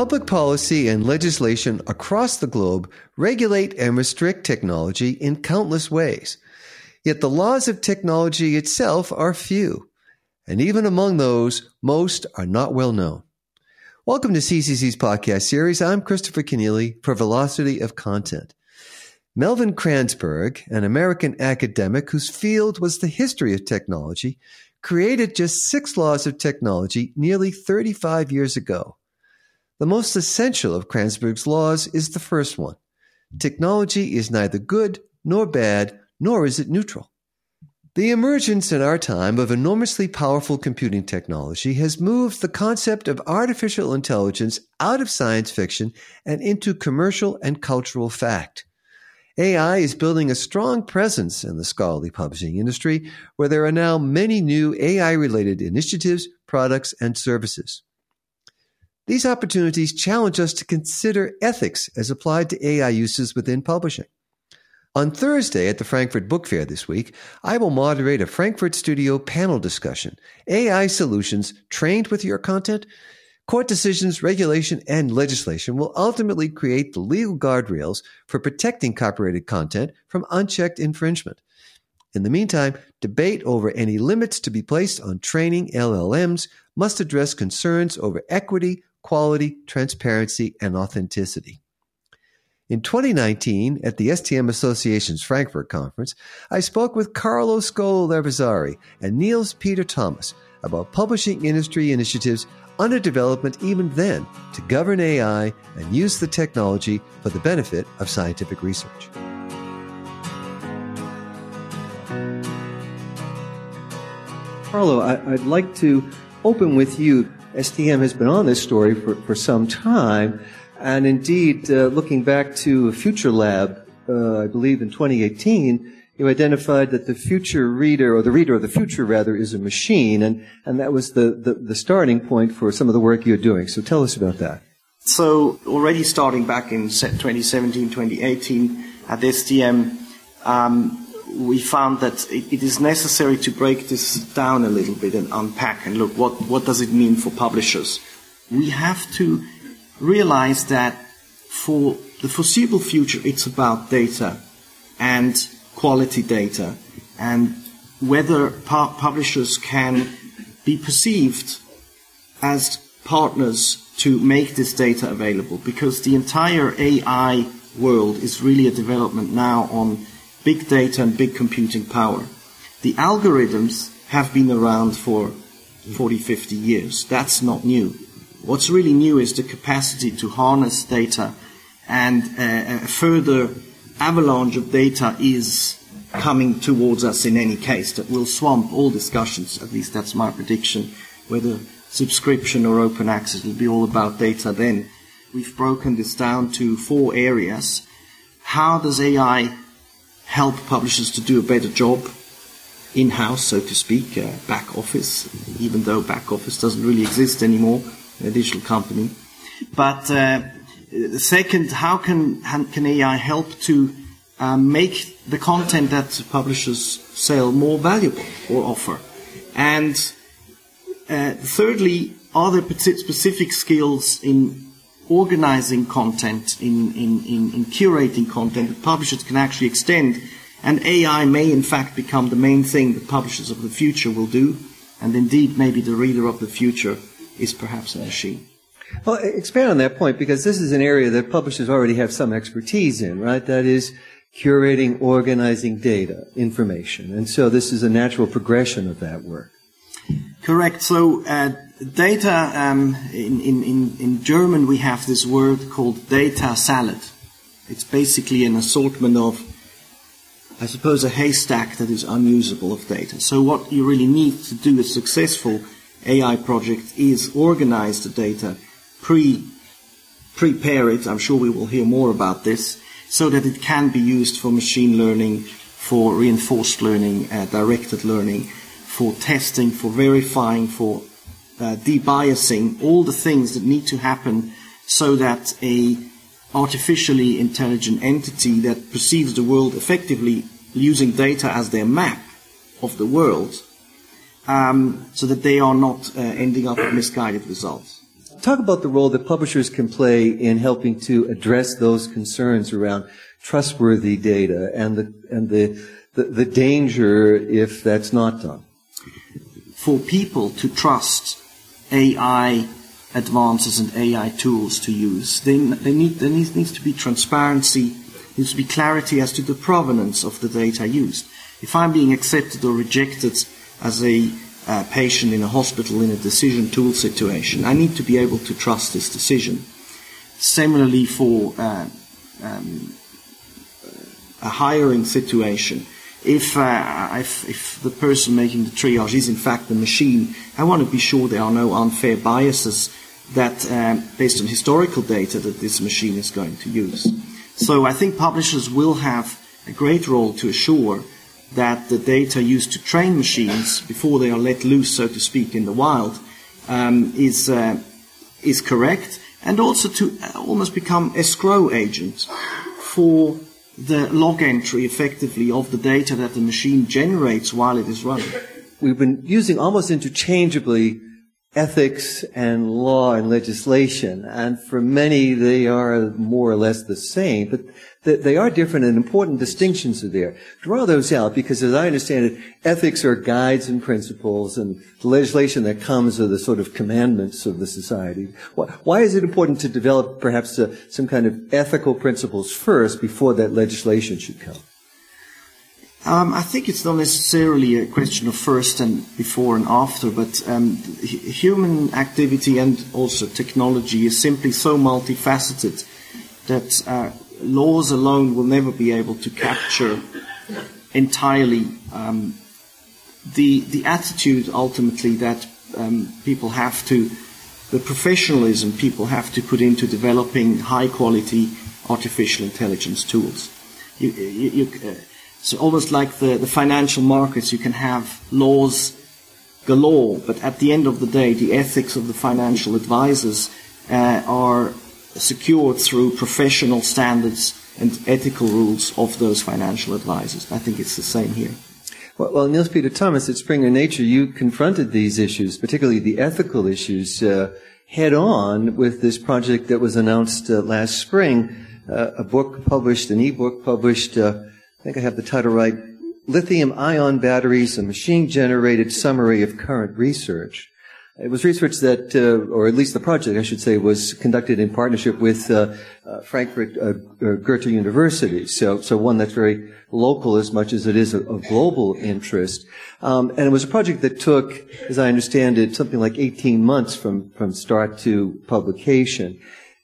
Public policy and legislation across the globe regulate and restrict technology in countless ways. Yet the laws of technology itself are few, and even among those, most are not well known. Welcome to CCC's podcast series. I'm Christopher Kenneally for Velocity of Content. Melvin Kranzberg, an American academic whose field was the history of technology, created just six laws of technology nearly 35 years ago. The most essential of Kranzberg's laws is the first one. Technology is neither good nor bad, nor is it neutral. The emergence in our time of enormously powerful computing technology has moved the concept of artificial intelligence out of science fiction and into commercial and cultural fact. AI is building a strong presence in the scholarly publishing industry, where there are now many new AI related initiatives, products, and services. These opportunities challenge us to consider ethics as applied to AI uses within publishing. On Thursday at the Frankfurt Book Fair this week, I will moderate a Frankfurt Studio panel discussion AI solutions trained with your content. Court decisions, regulation, and legislation will ultimately create the legal guardrails for protecting copyrighted content from unchecked infringement. In the meantime, debate over any limits to be placed on training LLMs must address concerns over equity, quality, transparency, and authenticity. In 2019, at the STM Association's Frankfurt conference, I spoke with Carlo Scollo and Niels Peter Thomas about publishing industry initiatives under development even then to govern AI and use the technology for the benefit of scientific research. Carlo, I, would like to open with you STM has been on this story for, for some time. And indeed, uh, looking back to Future Lab, uh, I believe in 2018, you identified that the future reader, or the reader of the future rather, is a machine. And, and that was the, the, the starting point for some of the work you're doing. So tell us about that. So already starting back in 2017, 2018 at STM, um, we found that it, it is necessary to break this down a little bit and unpack and look what, what does it mean for publishers. We have to realize that for the foreseeable future, it's about data and quality data and whether pu- publishers can be perceived as partners to make this data available because the entire AI world is really a development now on big data and big computing power. The algorithms have been around for 40, 50 years. That's not new. What's really new is the capacity to harness data and uh, a further avalanche of data is coming towards us in any case that will swamp all discussions. At least that's my prediction. Whether subscription or open access will be all about data then. We've broken this down to four areas. How does AI help publishers to do a better job in-house, so to speak, uh, back office, even though back office doesn't really exist anymore in a digital company. But uh, second, how can, can AI help to uh, make the content that publishers sell more valuable or offer? And uh, thirdly, are there specific skills in organizing content, in, in, in, in curating content that publishers can actually extend. And AI may, in fact, become the main thing that publishers of the future will do. And indeed, maybe the reader of the future is perhaps a machine. Well, expand on that point because this is an area that publishers already have some expertise in, right? That is curating, organizing data, information. And so this is a natural progression of that work. Correct. So uh, data um, in, in, in German we have this word called data salad. It's basically an assortment of, I suppose, a haystack that is unusable of data. So what you really need to do a successful AI project is organize the data, pre prepare it. I'm sure we will hear more about this, so that it can be used for machine learning, for reinforced learning, uh, directed learning for testing, for verifying, for uh, debiasing, all the things that need to happen so that a artificially intelligent entity that perceives the world effectively using data as their map of the world, um, so that they are not uh, ending up with misguided results. talk about the role that publishers can play in helping to address those concerns around trustworthy data and the and the the, the danger if that's not done. For people to trust AI advances and AI tools to use, they, they need, there needs, needs to be transparency, needs to be clarity as to the provenance of the data used. If I'm being accepted or rejected as a uh, patient in a hospital in a decision tool situation, I need to be able to trust this decision. Similarly, for uh, um, a hiring situation, if, uh, if, if, the person making the triage is in fact the machine, I want to be sure there are no unfair biases that, um, based on historical data, that this machine is going to use. So I think publishers will have a great role to assure that the data used to train machines before they are let loose, so to speak, in the wild, um, is uh, is correct, and also to uh, almost become escrow agents for the log entry, effectively, of the data that the machine generates while it is running. We've been using almost interchangeably ethics and law and legislation, and for many they are more or less the same, but they are different and important distinctions are there. Draw those out because as I understand it, ethics are guides and principles and the legislation that comes are the sort of commandments of the society. Why is it important to develop perhaps uh, some kind of ethical principles first before that legislation should come? Um, I think it's not necessarily a question of first and before and after, but um, human activity and also technology is simply so multifaceted that uh, laws alone will never be able to capture entirely um, the the attitude ultimately that um, people have to the professionalism people have to put into developing high quality artificial intelligence tools. You, you, you, uh, so almost like the, the financial markets, you can have laws galore, but at the end of the day, the ethics of the financial advisors uh, are secured through professional standards and ethical rules of those financial advisors. I think it's the same here. Well, well Niels Peter Thomas at Springer Nature, you confronted these issues, particularly the ethical issues, uh, head on with this project that was announced uh, last spring, uh, a book published, an e-book published, uh, I think I have the title right, Lithium Ion Batteries, a Machine Generated Summary of Current Research. It was research that, uh, or at least the project, I should say, was conducted in partnership with uh, uh, Frankfurt uh, Goethe University. So, so one that's very local as much as it is of global interest. Um, and it was a project that took, as I understand it, something like 18 months from from start to publication.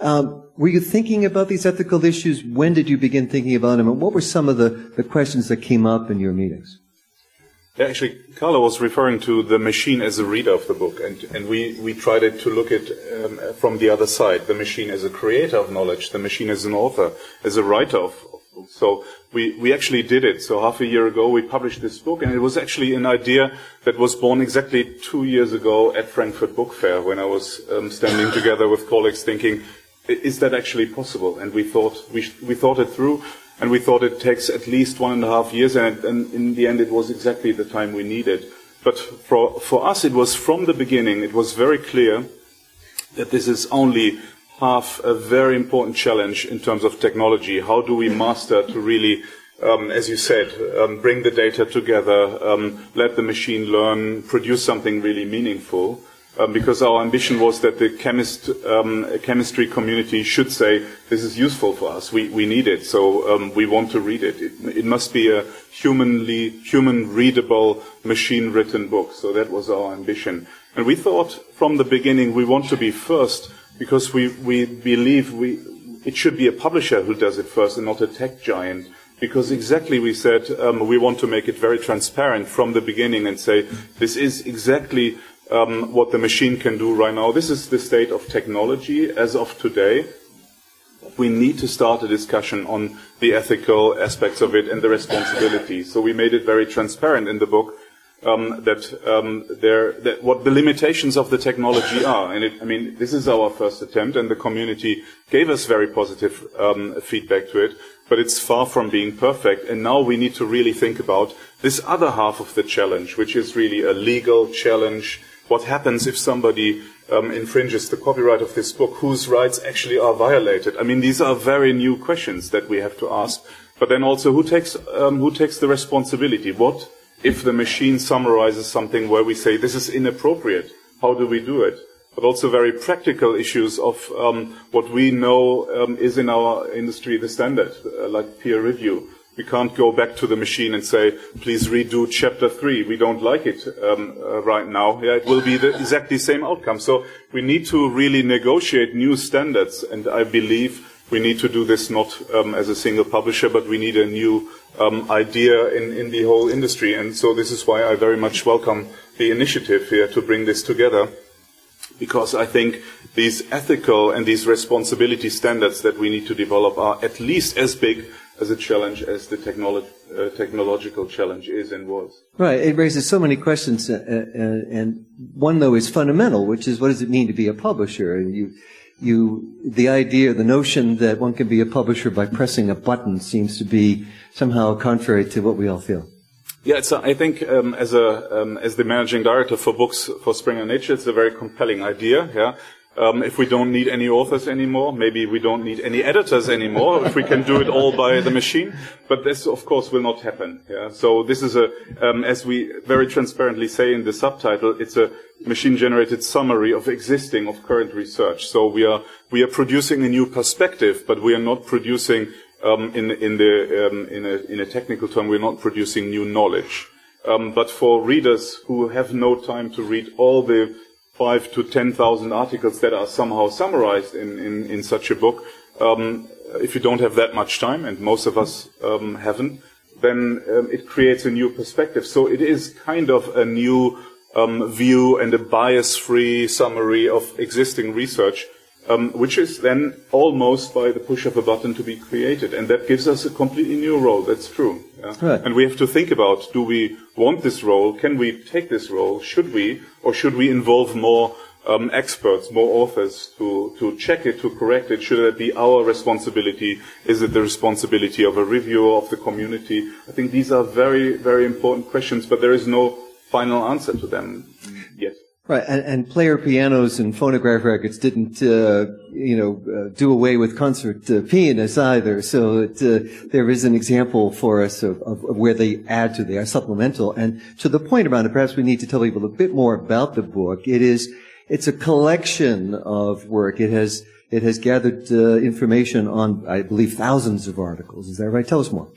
Um, were you thinking about these ethical issues? When did you begin thinking about them? And what were some of the, the questions that came up in your meetings? Actually, Carlo was referring to the machine as a reader of the book, and, and we, we tried to look at um, from the other side. The machine as a creator of knowledge, the machine as an author, as a writer of, of books. So we, we actually did it. So half a year ago, we published this book, and it was actually an idea that was born exactly two years ago at Frankfurt Book Fair when I was um, standing together with colleagues thinking, is that actually possible? And we thought, we, we thought it through and we thought it takes at least one and a half years, and, and in the end, it was exactly the time we needed. But for, for us, it was from the beginning, it was very clear that this is only half a very important challenge in terms of technology. How do we master to really, um, as you said, um, bring the data together, um, let the machine learn, produce something really meaningful? Um, because our ambition was that the chemist, um, chemistry community should say, this is useful for us, we, we need it, so um, we want to read it. it. It must be a humanly, human readable, machine written book, so that was our ambition. And we thought from the beginning we want to be first because we, we believe we, it should be a publisher who does it first and not a tech giant because exactly we said um, we want to make it very transparent from the beginning and say this is exactly um, what the machine can do right now. This is the state of technology as of today. We need to start a discussion on the ethical aspects of it and the responsibility. So we made it very transparent in the book um, that um, there that what the limitations of the technology are. And it, I mean, this is our first attempt, and the community gave us very positive um, feedback to it. But it's far from being perfect. And now we need to really think about this other half of the challenge, which is really a legal challenge what happens if somebody um, infringes the copyright of this book, whose rights actually are violated? I mean, these are very new questions that we have to ask. But then also, who takes um, who takes the responsibility? What if the machine summarizes something where we say this is inappropriate? How do we do it? But also very practical issues of um, what we know um, is in our industry the standard, uh, like peer review. We can't go back to the machine and say, please redo chapter three. We don't like it um, uh, right now. Yeah, it will be the exactly same outcome. So we need to really negotiate new standards, and I believe we need to do this not um, as a single publisher, but we need a new um, idea in, in the whole industry. And so this is why I very much welcome the initiative here to bring this together, because I think these ethical and these responsibility standards that we need to develop are at least as big as a challenge as the technolo- uh, technological challenge is and was. Right. It raises so many questions, uh, uh, and one though is fundamental, which is what does it mean to be a publisher? And you, you, the idea, the notion that one can be a publisher by pressing a button seems to be somehow contrary to what we all feel. Yeah, I think um, as a um, as the managing director for books for Springer Nature, it's a very compelling idea. Yeah, um, if we don't need any authors anymore, maybe we don't need any editors anymore, if we can do it all by the machine. But this, of course, will not happen. Yeah? So this is a, um, as we very transparently say in the subtitle, it's a machine-generated summary of existing, of current research. So we are we are producing a new perspective, but we are not producing um, in in the um, in a in a technical term, we're not producing new knowledge. Um, but for readers who have no time to read all the five to ten thousand articles that are somehow summarized in, in, in such a book, um, if you don't have that much time, and most of us um, haven't, then um, it creates a new perspective. So it is kind of a new um, view and a bias-free summary of existing research um, which is then almost by the push of a button to be created. And that gives us a completely new role. That's true. Yeah? Right. And we have to think about, do we want this role? Can we take this role? Should we? Or should we involve more um, experts, more authors to, to check it, to correct it? Should it be our responsibility? Is it the responsibility of a reviewer, of the community? I think these are very, very important questions, but there is no final answer to them. Right, and, and, player pianos and phonograph records didn't, uh, you know, uh, do away with concert uh, pianists either. So it, uh, there is an example for us of, of, where they add to, they are supplemental. And to the point around it, perhaps we need to tell people a bit more about the book. It is, it's a collection of work. It has, it has gathered uh, information on, I believe, thousands of articles. Is that right? Tell us more.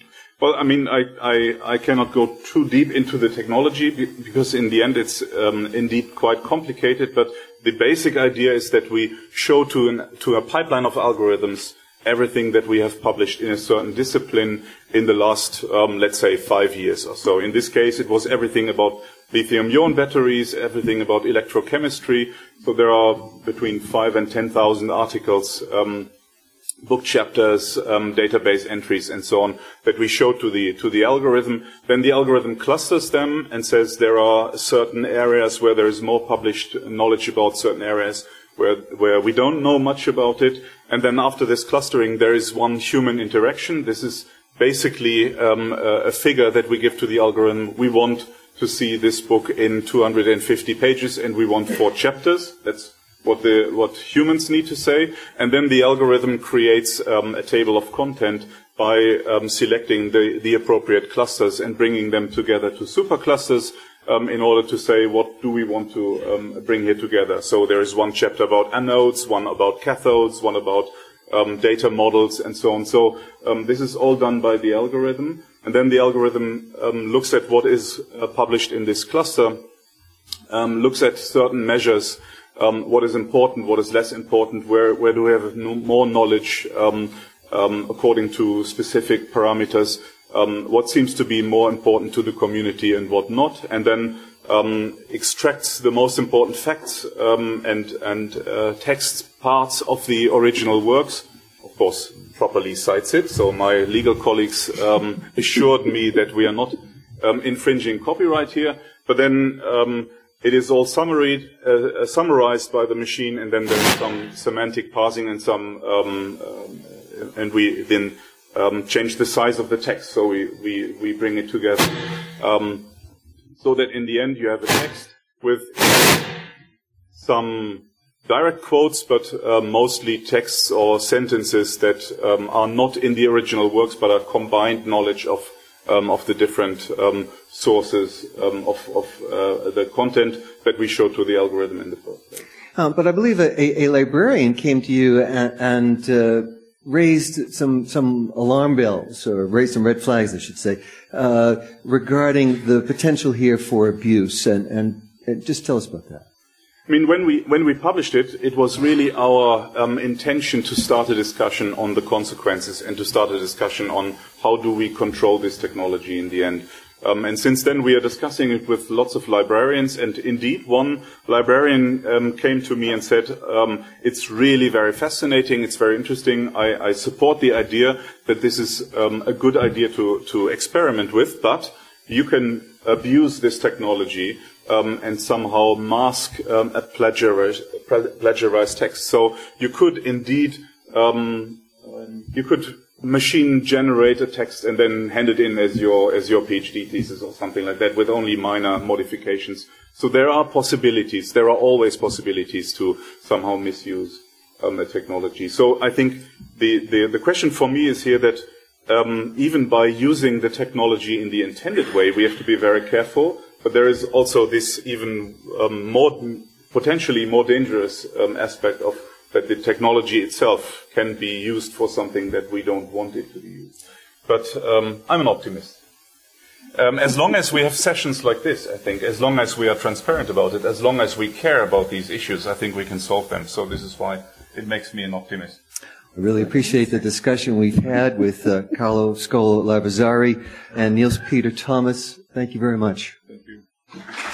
Well, I mean, I, I, I, cannot go too deep into the technology because in the end it's um, indeed quite complicated, but the basic idea is that we show to, an, to a pipeline of algorithms everything that we have published in a certain discipline in the last, um, let's say, five years or so. In this case, it was everything about lithium-ion batteries, everything about electrochemistry. So there are between five and 10,000 articles um, book chapters, um, database entries, and so on that we show to the to the algorithm. Then the algorithm clusters them and says there are certain areas where there is more published knowledge about certain areas where where we don't know much about it. And then after this clustering, there is one human interaction. This is basically um, a, a figure that we give to the algorithm. We want to see this book in 250 pages, and we want four chapters. That's what the what humans need to say, and then the algorithm creates um, a table of content by um, selecting the, the appropriate clusters and bringing them together to superclusters um, in order to say what do we want to um, bring here together. So there is one chapter about anodes, one about cathodes, one about um, data models, and so on. So um, this is all done by the algorithm, and then the algorithm looks at what is uh, published in this cluster, looks at certain measures um, what is important, what is less important, where, where do we have no, more knowledge um, um, according to specific parameters, um, what seems to be more important to the community and what not, and then um, extracts the most important facts um, and, and uh, text parts of the original works. Of course, properly cites it. So my legal colleagues assured me that we are not infringing copyright here. But then it is all uh, summarized by the machine, and then there's some semantic parsing and some, um, um, and we then um, change the size of the text. So we, we, we bring it together. Um, so that in the end you have a text with some direct quotes, but uh, mostly texts or sentences that um, are not in the original works, but are combined knowledge of of the different um, sources um, of, of uh, the content that we show to the algorithm in the first place. Um, but I believe a, a, librarian came to you and, and uh, raised some some alarm bells or raised some red flags, I should say, uh, regarding the potential here for abuse. And, and, and just tell us about that. I mean, when we when we published it, it was really our um, intention to start a discussion on the consequences and to start a discussion on how do we control this technology in the end. Um, and since then, we are discussing it with lots of librarians. And indeed, one librarian um, came to me and said, um, "It's really very fascinating. It's very interesting. I, I support the idea that this is um, a good idea to to experiment with, but you can abuse this technology." Um, and somehow mask um, a plagiarized, plagiarized, text. So you could indeed, you could machine generate a text and then hand it in as your as your PhD thesis or something like that with only minor modifications. So there are possibilities. There are always possibilities to somehow misuse um, a technology. So I think the, the, the question for me is here that um, even by using the technology in the intended way, we have to be very careful. But there is also this even um, more potentially more dangerous um, aspect of that the technology itself can be used for something that we don't want it to be used. But um, I'm an optimist. Um, as long as we have sessions like this, I think, as long as we are transparent about it, as long as we care about these issues, I think we can solve them. So this is why it makes me an optimist. I really appreciate the discussion we've had with uh, Carlo Scollo Lavizzari and Niels Peter Thomas. Thank you very much. Thank you.